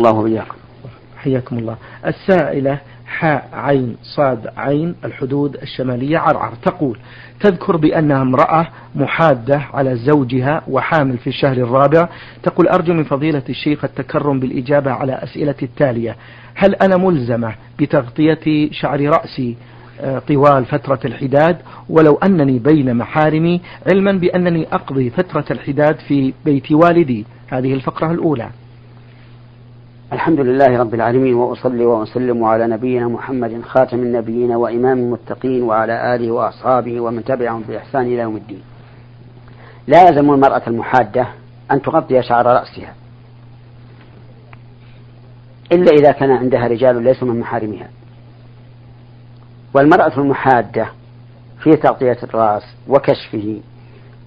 الله وإياكم. حياكم الله. السائلة حاء عين صاد عين الحدود الشمالية عرعر تقول تذكر بأنها امرأة محادة على زوجها وحامل في الشهر الرابع. تقول أرجو من فضيلة الشيخ التكرم بالإجابة على أسئلة التالية. هل أنا ملزمة بتغطية شعر رأسي آه، طوال فترة الحداد؟ ولو أنني بين محارمي علما بأنني أقضي فترة الحداد في بيت والدي. هذه الفقرة الأولى. الحمد لله رب العالمين وأصلي وأسلم على نبينا محمد خاتم النبيين وإمام المتقين وعلى آله وأصحابه ومن تبعهم بإحسان إلى يوم الدين. لا يلزم المرأة المحادة أن تغطي شعر رأسها إلا إذا كان عندها رجال ليسوا من محارمها. والمرأة المحادة في تغطية الرأس وكشفه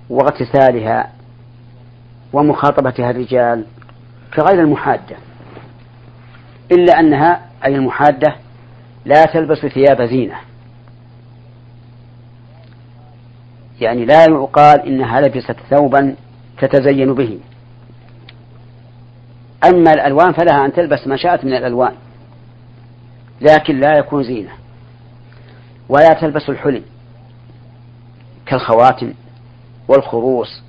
واغتسالها ومخاطبتها الرجال كغير المحادة. إلا أنها أي المحادة لا تلبس ثياب زينة. يعني لا يقال إنها لبست ثوبا تتزين به. أما الألوان فلها أن تلبس ما شاءت من الألوان لكن لا يكون زينة ولا تلبس الحلي كالخواتم والخروص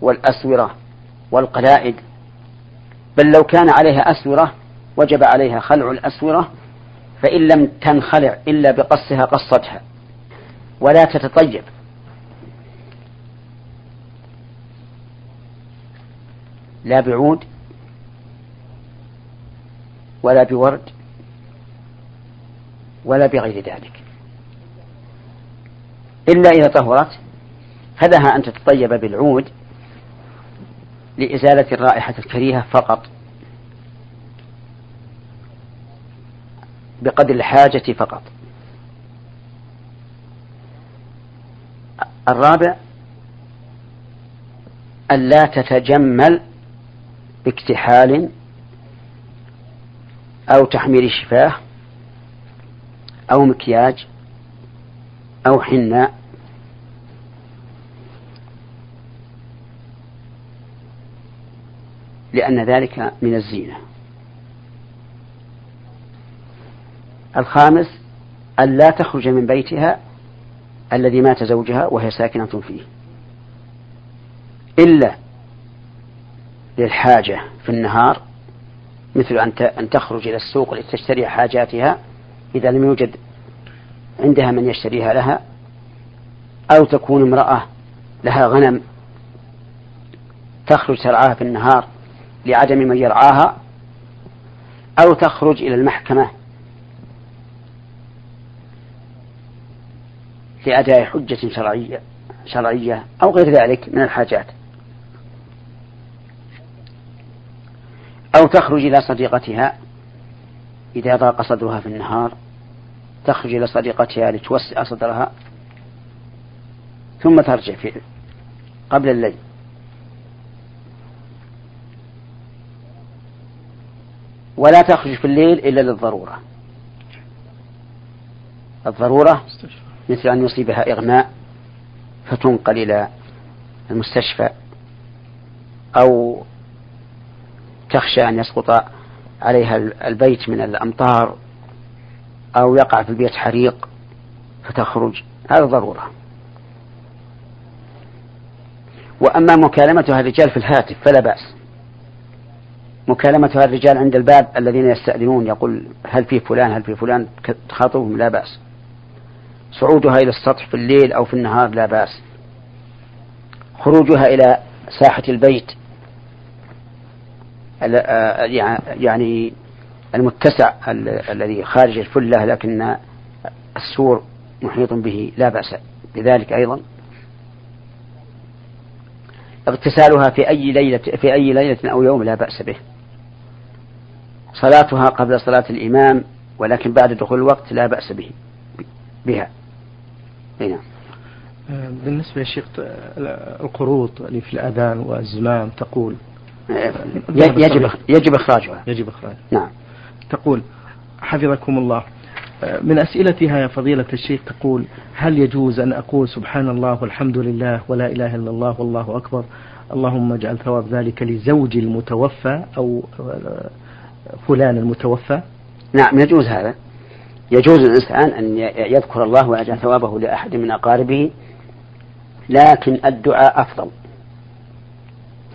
والأسورة والقلائد. بل لو كان عليها أسورة وجب عليها خلع الأسورة فإن لم تنخلع إلا بقصها قصتها ولا تتطيب. لا بعود ولا بورد ولا بغير ذلك. إلا إذا طهرت فلها أن تتطيب بالعود لإزالة الرائحة الكريهة فقط. بقدر الحاجة فقط. الرابع ألا تتجمل باكتحال أو تحمير شفاه أو مكياج أو حناء لأن ذلك من الزينة. الخامس أن لا تخرج من بيتها الذي مات زوجها وهي ساكنة فيه. إلا للحاجة في النهار مثل أن تخرج إلى السوق لتشتري حاجاتها إذا لم يوجد عندها من يشتريها لها أو تكون امرأة لها غنم تخرج ترعاها في النهار لعدم من يرعاها أو تخرج إلى المحكمة لأداء حجة شرعية شرعية أو غير ذلك من الحاجات. أو تخرج إلى صديقتها إذا ضاق صدرها في النهار تخرج إلى صديقتها لتوسع صدرها ثم ترجع في قبل الليل. ولا تخرج في الليل إلا للضرورة. الضرورة مثل أن يصيبها إغماء فتنقل إلى المستشفى أو تخشى أن يسقط عليها البيت من الأمطار أو يقع في البيت حريق فتخرج. هذا ضرورة. وأما مكالمتها الرجال في الهاتف فلا بأس. مكالمتها الرجال عند الباب الذين يستأذنون يقول هل في فلان هل في فلان تخاطبهم لا بأس. صعودها إلى السطح في الليل أو في النهار لا بأس. خروجها إلى ساحة البيت. يعني المتسع الذي خارج الفلة لكن السور محيط به لا بأس. بذلك أيضا اغتسالها في أي ليلة في أي ليلة أو يوم لا بأس به. صلاتها قبل صلاة الإمام ولكن بعد دخول الوقت لا بأس به بها. نعم. آه، بالنسبة يا شيخ القروض اللي في الأذان والزمام تقول؟ يجب يجب إخراجها. يجب إخراجها. نعم. تقول حفظكم الله. آه، من أسئلتها يا فضيلة الشيخ تقول هل يجوز أن أقول سبحان الله والحمد لله ولا إله إلا الله والله أكبر؟ اللهم اجعل ثواب ذلك لزوجي المتوفى أو فلان المتوفى. نعم يجوز هذا. يجوز الإنسان أن يذكر الله ويجعل ثوابه لأحد من أقاربه لكن الدعاء أفضل.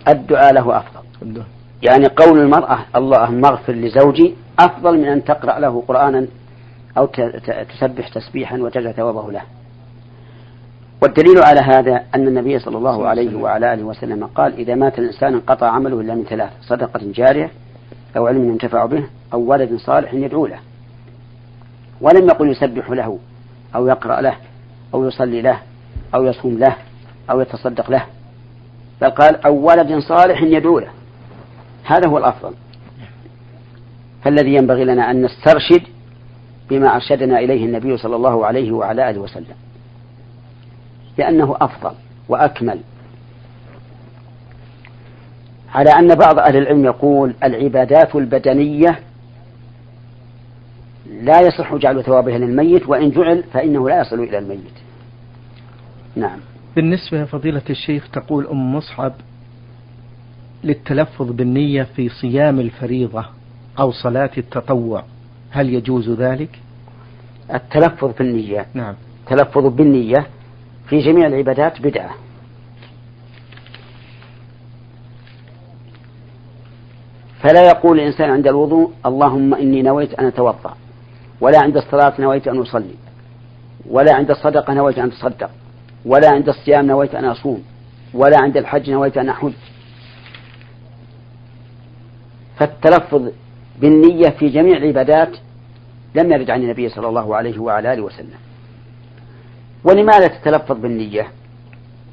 الدعاء له أفضل. يعني قول المرأة اللهم اغفر لزوجي أفضل من أن تقرأ له قرآنا أو تسبح تسبيحا وتجعل ثوابه له. والدليل على هذا أن النبي صلى الله عليه وعلى آله وسلم قال إذا مات الإنسان انقطع عمله إلا من ثلاث صدقة جارية أو علم ينتفع به أو ولد صالح يدعو له. ولم يقل يسبح له أو يقرأ له أو يصلي له أو يصوم له أو يتصدق له. بل قال أو ولد صالح يدعو له. هذا هو الأفضل. فالذي ينبغي لنا أن نسترشد بما أرشدنا إليه النبي صلى الله عليه وعلى آله وسلم. لأنه أفضل وأكمل. على أن بعض أهل العلم يقول العبادات البدنية لا يصح جعل ثوابها للميت وإن جعل فإنه لا يصل إلى الميت. نعم. بالنسبة لفضيلة الشيخ تقول أم مصعب للتلفظ بالنية في صيام الفريضة أو صلاة التطوع هل يجوز ذلك؟ التلفظ بالنية. نعم. التلفظ بالنية في جميع العبادات بدعة. فلا يقول الإنسان عند الوضوء اللهم إني نويت أن أتوضأ. ولا عند الصلاة نويت أن أصلي ولا عند الصدقة نويت أن أتصدق ولا عند الصيام نويت أن أصوم ولا عند الحج نويت أن أحج. فالتلفظ بالنية في جميع العبادات لم يرد عن النبي صلى الله عليه وعلى آله وسلم. ولماذا تتلفظ بالنية؟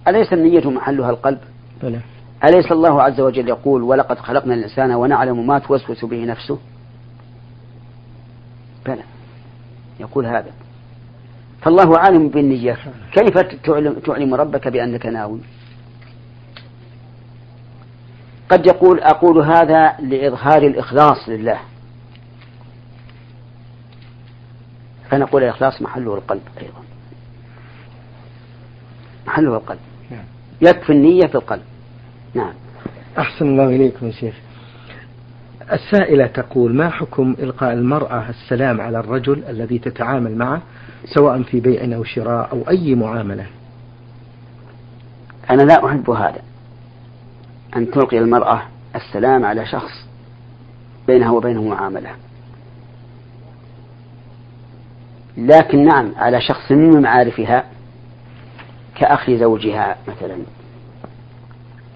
أليس النية محلها القلب؟ بلى. أليس الله عز وجل يقول ولقد خلقنا الإنسان ونعلم ما توسوس به نفسه؟ بلى. يقول هذا. فالله عالم بالنية كيف تعلم, تعلم ربك بأنك ناوي؟ قد يقول أقول هذا لإظهار الإخلاص لله. فنقول الإخلاص محله القلب أيضا. محله القلب. نعم. يكفي النية في القلب. نعم. أحسن الله إليكم شيخ. السائلة تقول ما حكم إلقاء المرأة السلام على الرجل الذي تتعامل معه سواء في بيع أو شراء أو أي معاملة؟ أنا لا أحب هذا أن تلقي المرأة السلام على شخص بينها وبينه معاملة. لكن نعم على شخص من معارفها كأخ زوجها مثلا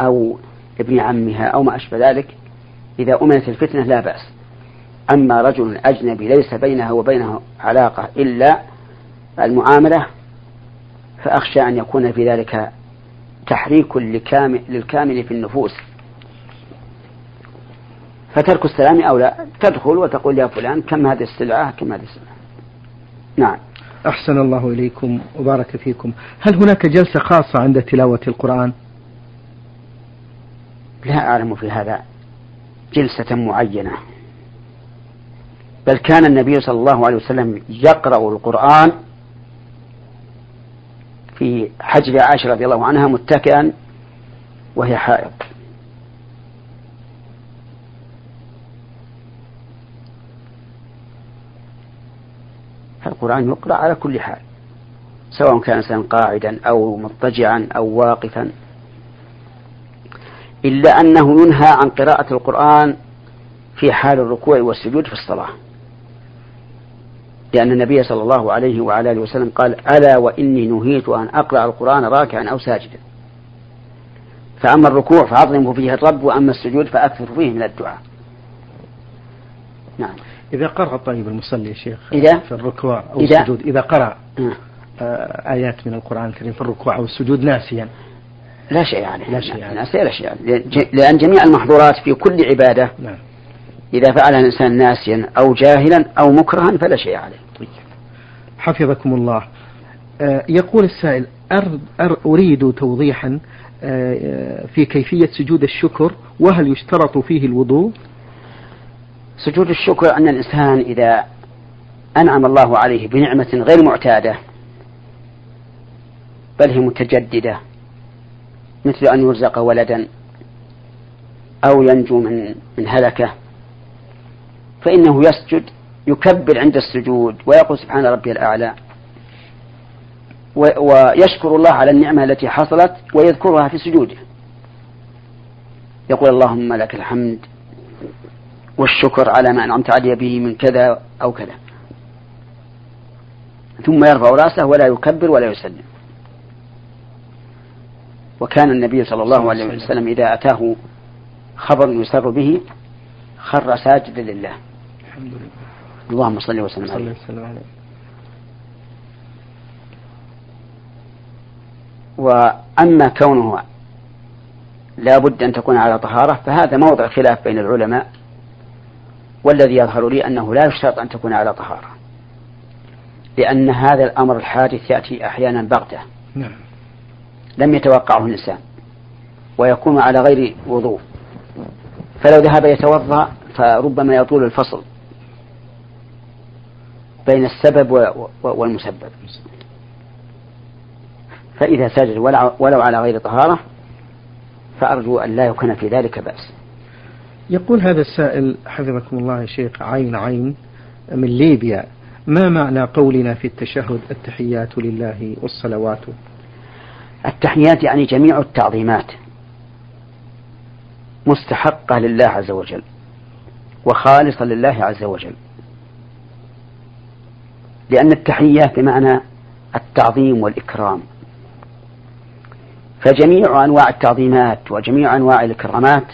أو ابن عمها أو ما أشبه ذلك إذا أمنت الفتنة لا بأس. أما رجل أجنبي ليس بينها وبينه علاقة إلا المعاملة فأخشى أن يكون في ذلك تحريك للكامل في النفوس. فترك السلام أولى تدخل وتقول يا فلان كم هذه السلعة؟ كم هذه السلعة؟ نعم. أحسن الله إليكم وبارك فيكم. هل هناك جلسة خاصة عند تلاوة القرآن؟ لا أعلم في هذا. جلسة معينة. بل كان النبي صلى الله عليه وسلم يقرأ القرآن في حجر عائشة رضي الله عنها متكئا وهي حائض. القرآن يقرأ على كل حال سواء كان قاعدا أو مضطجعا أو واقفا. إلا أنه ينهى عن قراءة القرآن في حال الركوع والسجود في الصلاة. لأن النبي صلى الله عليه وعلى آله وسلم قال ألا وإني نهيت أن أقرأ القرآن راكعا أو ساجدا. فأما الركوع فأعظموا فيه الرب وأما السجود فأكثر فيه من الدعاء. نعم. إذا قرأ طيب المصلي يا شيخ إذا؟ في الركوع أو إذا؟ السجود إذا قرأ آه. آه آيات من القرآن الكريم في الركوع أو السجود ناسيا لا شيء عليه لا شيء عليه. لا شيء عليه. لأن جميع المحظورات في كل عبادة نعم. إذا فعلها الإنسان ناسيا أو جاهلا أو مكرها فلا شيء عليه. طيب. حفظكم الله. آه يقول السائل أر أر أريد توضيحا آه في كيفية سجود الشكر وهل يشترط فيه الوضوء؟ سجود الشكر أن الإنسان إذا أنعم الله عليه بنعمة غير معتادة بل هي متجددة مثل أن يرزق ولدا أو ينجو من من هلكة. فإنه يسجد يكبر عند السجود ويقول سبحان ربي الأعلى. ويشكر الله على النعمة التي حصلت ويذكرها في سجوده. يقول اللهم لك الحمد والشكر على ما أنعمت علي به من كذا أو كذا. ثم يرفع رأسه ولا يكبر ولا يسلم. وكان النبي صلى الله عليه وسلم إذا أتاه خبر يسر به خر ساجدا لله. الحمد لله. اللهم صل وسلم عليه. وأما كونه لا بد أن تكون على طهارة فهذا موضع خلاف بين العلماء والذي يظهر لي أنه لا يشترط أن تكون على طهارة لأن هذا الأمر الحادث يأتي أحيانا بغتة. نعم. لم يتوقعه الإنسان ويكون على غير وضوء. فلو ذهب يتوضأ فربما يطول الفصل بين السبب والمسبب. فإذا سجد ولو على غير طهارة فأرجو أن لا يكون في ذلك بأس. يقول هذا السائل حفظكم الله يا شيخ عين عين من ليبيا ما معنى قولنا في التشهد التحيات لله والصلوات؟ التحيات يعني جميع التعظيمات. مستحقة لله عز وجل وخالصة لله عز وجل. لأن التحية بمعنى التعظيم والإكرام. فجميع أنواع التعظيمات وجميع أنواع الإكرامات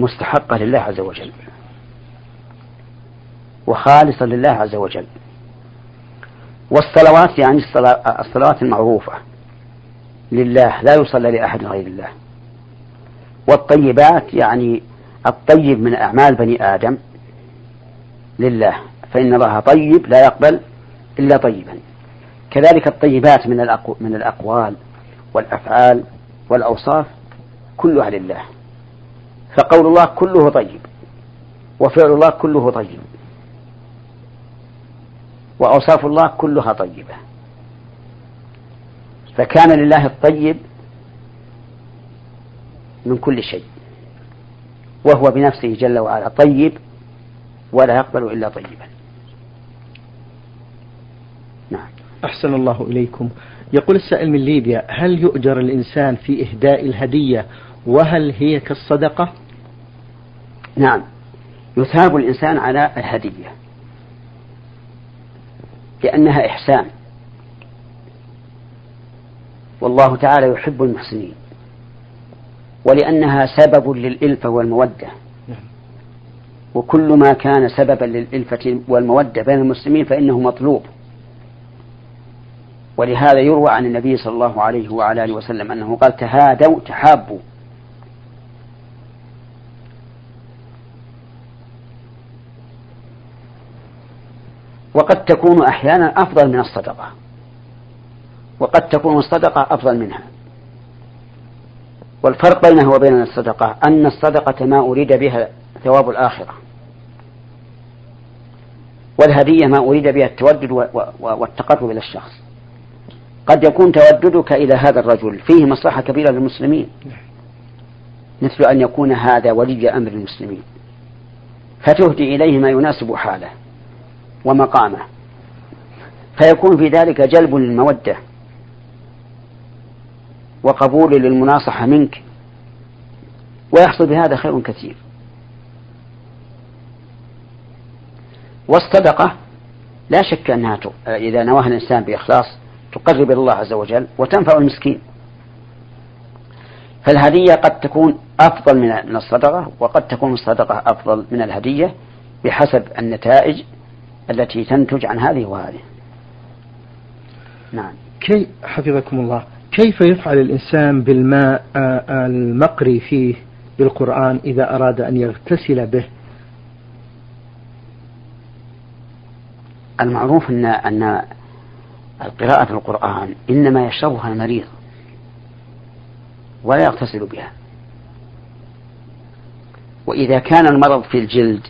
مستحقة لله عز وجل وخالصة لله عز وجل. والصلوات يعني الصلوات المعروفة لله لا يصلى لأحد غير الله. والطيبات يعني الطيب من أعمال بني آدم لله فإن الله طيب لا يقبل إلا طيبا. كذلك الطيبات من من الأقوال والأفعال والأوصاف كلها لله. فقول الله كله طيب وفعل الله كله طيب. وأوصاف الله كلها طيبة. فكان لله الطيب من كل شيء وهو بنفسه جل وعلا طيب ولا يقبل إلا طيبا. نعم. أحسن الله إليكم. يقول السائل من ليبيا هل يؤجر الإنسان في إهداء الهدية وهل هي كالصدقة؟ نعم. يثاب الإنسان على الهدية. لأنها إحسان. والله تعالى يحب المحسنين. ولأنها سبب للإلفة والمودة. وكل ما كان سببا للإلفة والمودة بين المسلمين فإنه مطلوب. ولهذا يروى عن النبي صلى الله عليه وعلى آله وسلم أنه قال تهادوا تحابوا. وقد تكون أحيانا أفضل من الصدقة. وقد تكون الصدقة أفضل منها. والفرق بينها وبين الصدقة أن الصدقة ما أريد بها ثواب الآخرة. والهدية ما أريد بها التودد والتقرب إلى الشخص. قد يكون توددك إلى هذا الرجل. فيه مصلحة كبيرة للمسلمين. مثل أن يكون هذا ولي أمر المسلمين. فتهدي إليه ما يناسب حاله. ومقامه. فيكون في ذلك جلب للمودة وقبول للمناصحة منك ويحصل بهذا خير كثير. والصدقة لا شك أنها إذا نواها الإنسان بإخلاص تقرب إلى الله عز وجل وتنفع المسكين. فالهدية قد تكون أفضل من الصدقة وقد تكون الصدقة أفضل من الهدية بحسب النتائج التي تنتج عن هذه وهذه. نعم. كي حفظكم الله كيف يفعل الإنسان بالماء المقري فيه بالقرآن إذا أراد أن يغتسل به؟ المعروف أن أن القراءة في القرآن إنما يشربها المريض ولا يغتسل بها. وإذا كان المرض في الجلد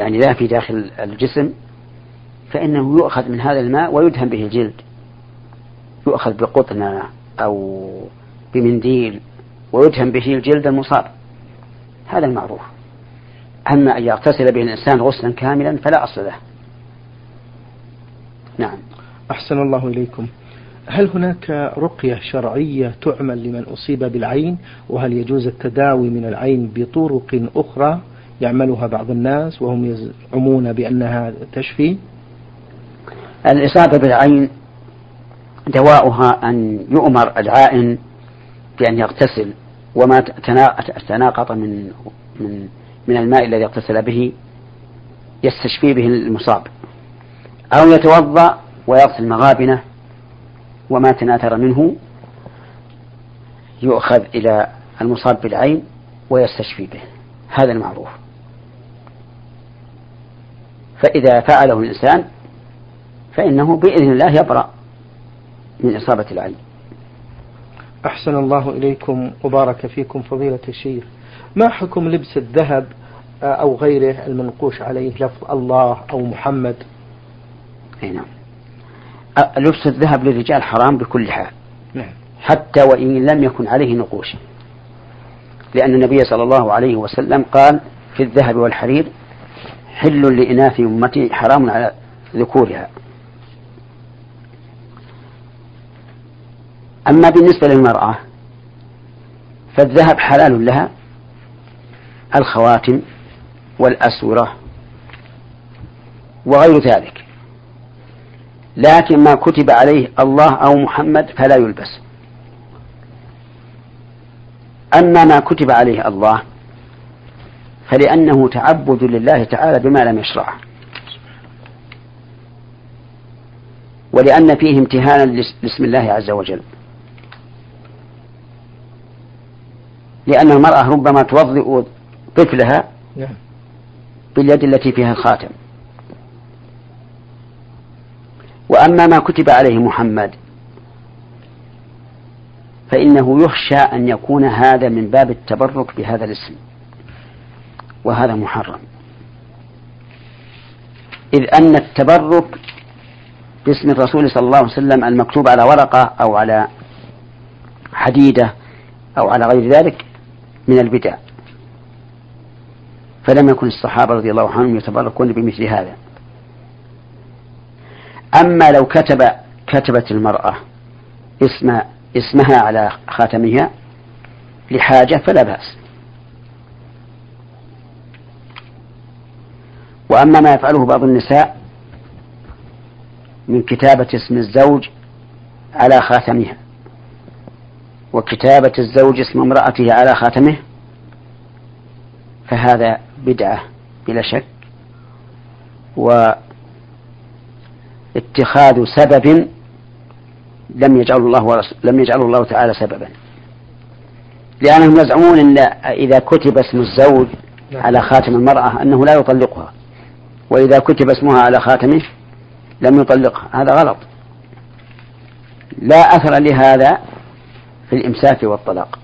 يعني لا في داخل الجسم فإنه يؤخذ من هذا الماء ويدهن به الجلد. يؤخذ بقطنة أو بمنديل ويدهن به الجلد المصاب. هذا المعروف. أما أن يغتسل به الإنسان غسلا كاملا فلا أصل له. نعم. أحسن الله إليكم. هل هناك رقية شرعية تعمل لمن أصيب بالعين؟ وهل يجوز التداوي من العين بطرق أخرى؟ يعملها بعض الناس وهم يزعمون بأنها تشفي. الإصابة بالعين دواؤها أن يؤمر العائن بأن يغتسل وما تناقض من من من الماء الذي اغتسل به يستشفي به المصاب. أو يتوضأ ويغسل مغابنه وما تناثر منه يؤخذ إلى المصاب بالعين ويستشفي به. هذا المعروف. فإذا فعله الإنسان فإنه بإذن الله يبرأ من إصابة العين. أحسن الله إليكم وبارك فيكم فضيلة الشيخ. ما حكم لبس الذهب أو غيره المنقوش عليه لفظ الله أو محمد؟ نعم. لبس الذهب للرجال حرام بكل حال. نعم. حتى وإن لم يكن عليه نقوش. لأن النبي صلى الله عليه وسلم قال في الذهب والحرير حل لإناث أمتي حرام على ذكورها. أما بالنسبة للمرأة فالذهب حلال لها الخواتم والأسورة وغير ذلك. لكن ما كتب عليه الله أو محمد فلا يلبس. أما ما كتب عليه الله فلأنه تعبد لله تعالى بما لم يشرعه ولأن فيه امتهانا لاسم الله عز وجل. لأن المرأة ربما توضئ طفلها نعم. باليد التي فيها الخاتم. وأما ما كتب عليه محمد فإنه يخشى أن يكون هذا من باب التبرك بهذا الاسم. وهذا محرم. إذ أن التبرك باسم الرسول صلى الله عليه وسلم المكتوب على ورقة أو على حديدة أو على غير ذلك من البدع. فلم يكن الصحابة رضي الله عنهم يتبركون بمثل هذا. أما لو كتب كتبت المرأة اسم اسمها على خاتمها لحاجة فلا بأس. وأما ما يفعله بعض النساء من كتابة اسم الزوج على خاتمها وكتابة الزوج اسم امرأته على خاتمه فهذا بدعة بلا شك واتخاذ سبب لم يجعل الله لم يجعله الله تعالى سببا لأنهم يزعمون أن إذا كتب اسم الزوج. على خاتم المرأة أنه لا يطلقها وإذا كتب اسمها على خاتمه لم يطلقها هذا غلط. لا أثر لهذا في الإمساك والطلاق.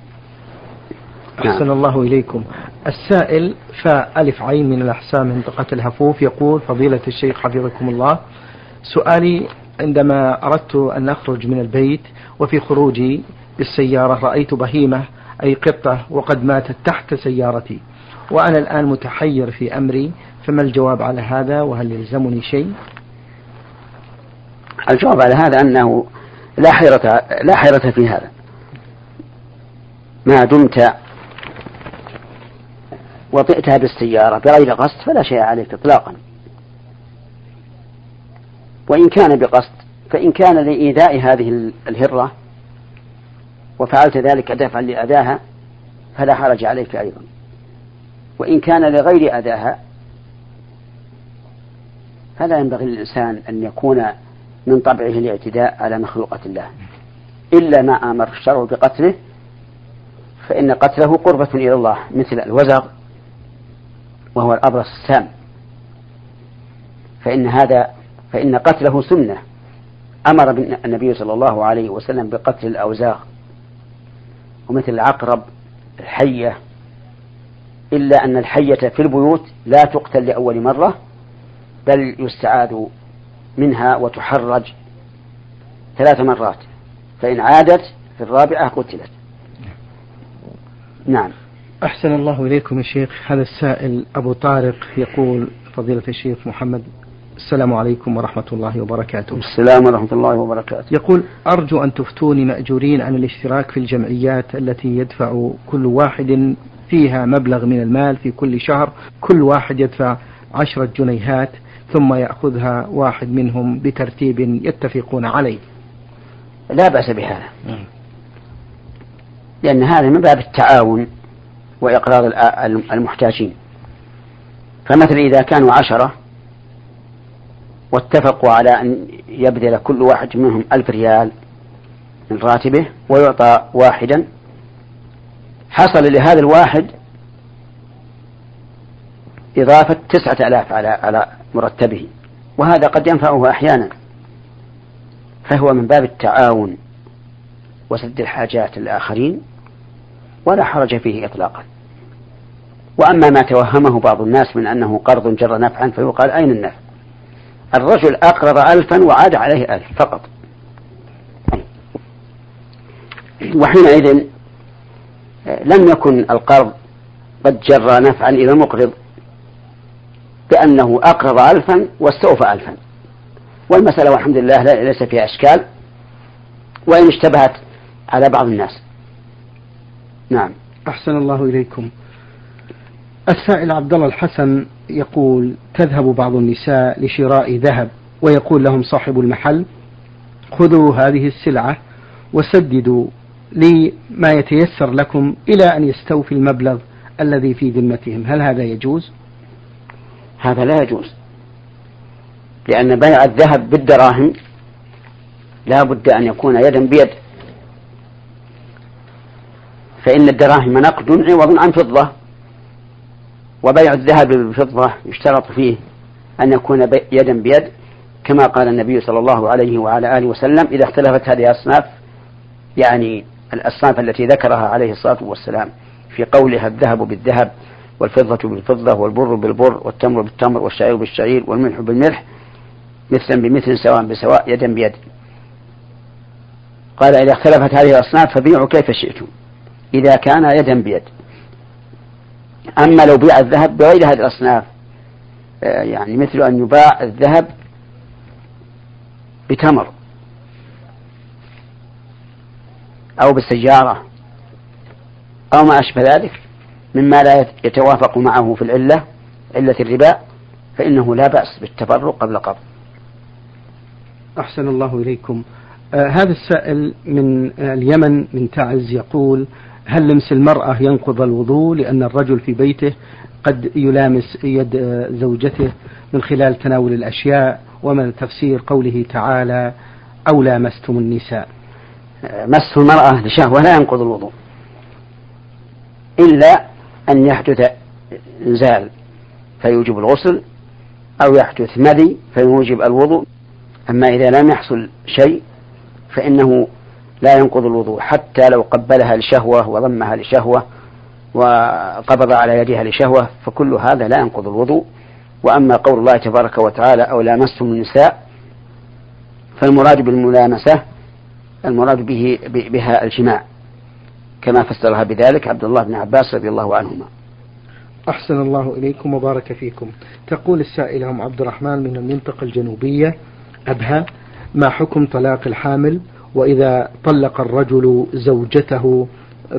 أحسن الله إليكم. السائل فاء ألف عين من الأحساء منطقة الهفوف يقول فضيلة الشيخ حفظكم الله سؤالي عندما أردت أن أخرج من البيت وفي خروجي بالسيارة رأيت بهيمة أي قطة وقد ماتت تحت سيارتي وأنا الآن متحير في أمري فما الجواب على هذا وهل يلزمني شيء؟ الجواب على هذا أنه لا حيرة لا حيرة في هذا. ما دمت وطئتها بالسيارة بغير قصد فلا شيء عليك إطلاقا. وإن كان بقصد فإن كان لإيذاء هذه الهرة وفعلت ذلك دفعا لأذاها فلا حرج عليك أيضا. وإن كان لغير أذاها فلا ينبغي للإنسان أن يكون من طبعه الاعتداء على مخلوقة الله. إلا ما أمر الشرع بقتله فإن قتله قربة إلى الله مثل الوزغ وهو الأبرص السام. فإن هذا فإن قتله سنة. أمر النبي صلى الله عليه وسلم بقتل الأوزاغ ومثل العقرب الحية. إلا أن الحية في البيوت لا تقتل لأول مرة بل يستعاذ منها وتحرج ثلاث مرات. فإن عادت في الرابعة قتلت. نعم. أحسن الله إليكم يا شيخ. هذا السائل أبو طارق يقول فضيلة الشيخ محمد السلام عليكم ورحمة الله وبركاته. السلام ورحمة الله وبركاته. يقول أرجو أن تفتوني مأجورين عن الاشتراك في الجمعيات التي يدفع كل واحد فيها مبلغ من المال في كل شهر. كل واحد يدفع عشرة جنيهات. ثم يأخذها واحد منهم بترتيب يتفقون عليه. لا بأس بهذا. لأن هذا من باب التعاون وإقراض المحتاجين. فمثلا إذا كانوا عشرة واتفقوا على أن يبذل كل واحد منهم ألف ريال من راتبه ويعطى واحدا حصل لهذا الواحد إضافة تسعة آلاف على على مرتبه. وهذا قد ينفعه أحيانا. فهو من باب التعاون وسد الحاجات الآخرين ولا حرج فيه إطلاقا. وأما ما توهمه بعض الناس من أنه قرض جر نفعا فيقال أين النفع؟ الرجل أقرض ألفا وعاد عليه ألف فقط. وحينئذ لم يكن القرض قد جر نفعا إلى المقرض بأنه أقرض ألفا واستوفى ألفا. والمسألة والحمد لله ليس فيها إشكال وإن اشتبهت على بعض الناس. نعم. أحسن الله إليكم. السائل عبد الله الحسن يقول تذهب بعض النساء لشراء ذهب ويقول لهم صاحب المحل خذوا هذه السلعة وسددوا لي ما يتيسر لكم إلى أن يستوفي المبلغ الذي في ذمتهم. هل هذا يجوز؟ هذا لا يجوز. لأن بيع الذهب بالدراهم لا بد أن يكون يدا بيد. فإن الدراهم نقد عوض عن فضة وبيع الذهب بالفضة يشترط فيه أن يكون يدا بيد كما قال النبي صلى الله عليه وعلى آله وسلم إذا اختلفت هذه الأصناف يعني الأصناف التي ذكرها عليه الصلاة والسلام في قولها الذهب بالذهب والفضة بالفضة والبر بالبر والتمر بالتمر والشعير بالشعير والملح بالملح مثلا بمثل سواء بسواء يدا بيد. قال إذا اختلفت هذه الأصناف فبيعوا كيف شئتم. إذا كان يدا بيد. أما لو بيع الذهب بغير هذه الأصناف آه، يعني مثل أن يباع الذهب بتمر أو بالسيارة أو ما أشبه ذلك مما لا يتوافق معه في العلة علة الربا فإنه لا بأس بالتفرق قبل قبض. أحسن الله إليكم. آه هذا السائل من اليمن من تعز يقول هل لمس المرأة ينقض الوضوء لأن الرجل في بيته قد يلامس يد زوجته من خلال تناول الأشياء؟ ومن تفسير قوله تعالى أو لامستم النساء؟ مس المرأة لشهوة لا ينقض الوضوء. إلا أن يحدث إنزال فيوجب الغسل أو يحدث مذي فيوجب الوضوء. أما إذا لم يحصل شيء فإنه لا ينقض الوضوء حتى لو قبلها لشهوة وضمها لشهوة وقبض على يدها لشهوة فكل هذا لا ينقض الوضوء. وأما قول الله تبارك وتعالى أو لامستم النساء فالمراد بالملامسة المراد به بها الجماع. كما فسرها بذلك عبد الله بن عباس رضي الله عنهما. أحسن الله إليكم وبارك فيكم. تقول السائلة أم عبد الرحمن من المنطقة الجنوبية أبها ما حكم طلاق الحامل؟ وإذا طلق الرجل زوجته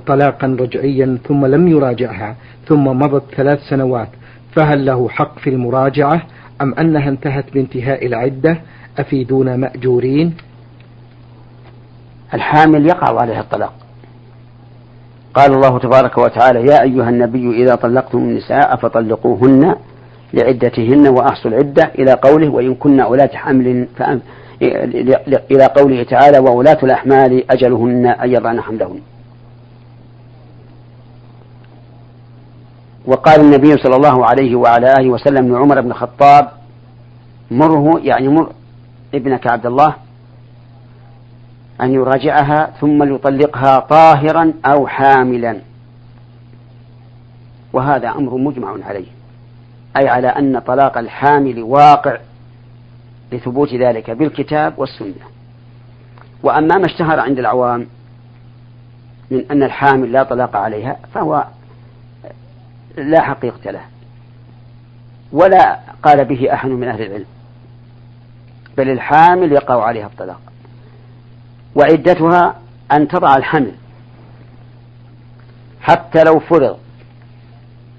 طلاقا رجعيا ثم لم يراجعها ثم مضت ثلاث سنوات فهل له حق في المراجعة؟ أم أنها انتهت بانتهاء العدة؟ أفيدونا مأجورين؟ الحامل يقع عليها الطلاق. قال الله تبارك وتعالى يا أيها النبي إذا طلقتم النساء فطلقوهن لعدتهن وأحصوا العدة إلى قوله وإن كن أولاة حمل إلى قوله تعالى وولاة الأحمال أجلهن أن يضعن حملهن وقال النبي صلى الله عليه وعلى آله وسلم لعمر بن الخطاب مره يعني مر ابنك عبد الله أن يراجعها ثم يطلقها طاهرا أو حاملا. وهذا أمر مجمع عليه أي على أن طلاق الحامل واقع لثبوت ذلك بالكتاب والسنة. وأما ما اشتهر عند العوام من أن الحامل لا طلاق عليها فهو لا حقيقة له ولا قال به أحد من أهل العلم بل الحامل يقع عليها الطلاق. وعدتها أن تضع الحمل. حتى لو فرض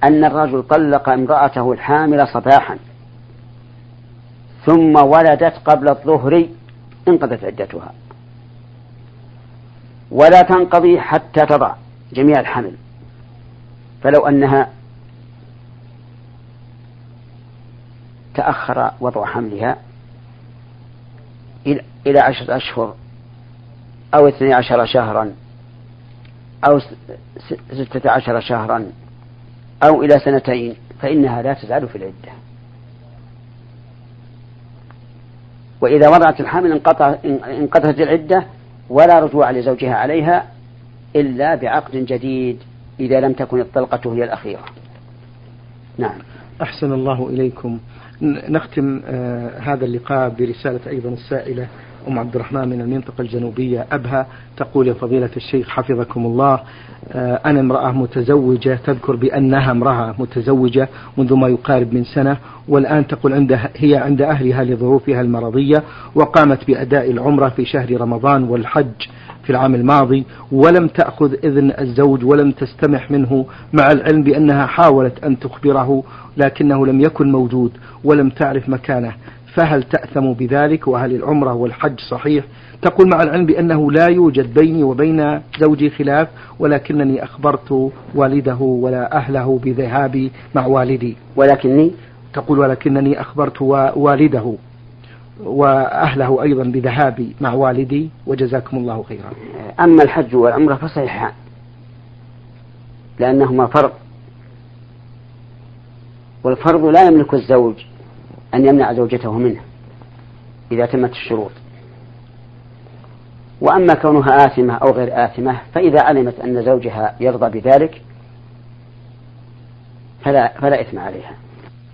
أن الرجل طلق امرأته الحامل صباحا ثم ولدت قبل الظهر انقضت عدتها. ولا تنقضي حتى تضع جميع الحمل. فلو أنها تأخر وضع حملها إلى عشرة أشهر أو اثني عشر شهرا أو ستة عشر شهرا أو إلى سنتين فإنها لا تزال في العدة. وإذا وضعت الحمل انقطع انقطعت العدة ولا رجوع لزوجها عليها إلا بعقد جديد إذا لم تكن الطلقة هي الأخيرة. نعم. أحسن الله إليكم. نختم آه هذا اللقاء برسالة أيضا السائلة أم عبد الرحمن من المنطقة الجنوبية أبها تقول يا فضيلة الشيخ حفظكم الله آه أنا امرأة متزوجة تذكر بأنها امرأة متزوجة منذ ما يقارب من سنة والآن تقول عندها هي عند أهلها لظروفها المرضية وقامت بأداء العمرة في شهر رمضان والحج في العام الماضي ولم تأخذ إذن الزوج ولم تستمح منه مع العلم بأنها حاولت أن تخبره لكنه لم يكن موجود ولم تعرف مكانه. فهل تأثم بذلك وهل العمرة والحج صحيح؟ تقول مع العلم بأنه لا يوجد بيني وبين زوجي خلاف ولكنني أخبرت والده ولا أهله بذهابي مع والدي. ولكني؟ تقول ولكنني أخبرت والده وأهله أيضا بذهابي مع والدي وجزاكم الله خيرا. أما الحج والعمرة فصحيحان لأنهما فرض. والفرض لا يملك الزوج. أن يمنع زوجته منه إذا تمت الشروط. وأما كونها آثمة أو غير آثمة فإذا علمت أن زوجها يرضى بذلك فلا, فلا إثم عليها.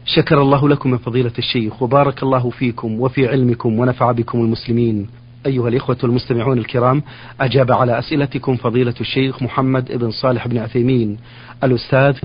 شكر الله لكم من فضيلة الشيخ وبارك الله فيكم وفي علمكم ونفع بكم المسلمين. أيها الإخوة المستمعون الكرام أجاب على أسئلتكم فضيلة الشيخ محمد بن صالح بن عثيمين الأستاذ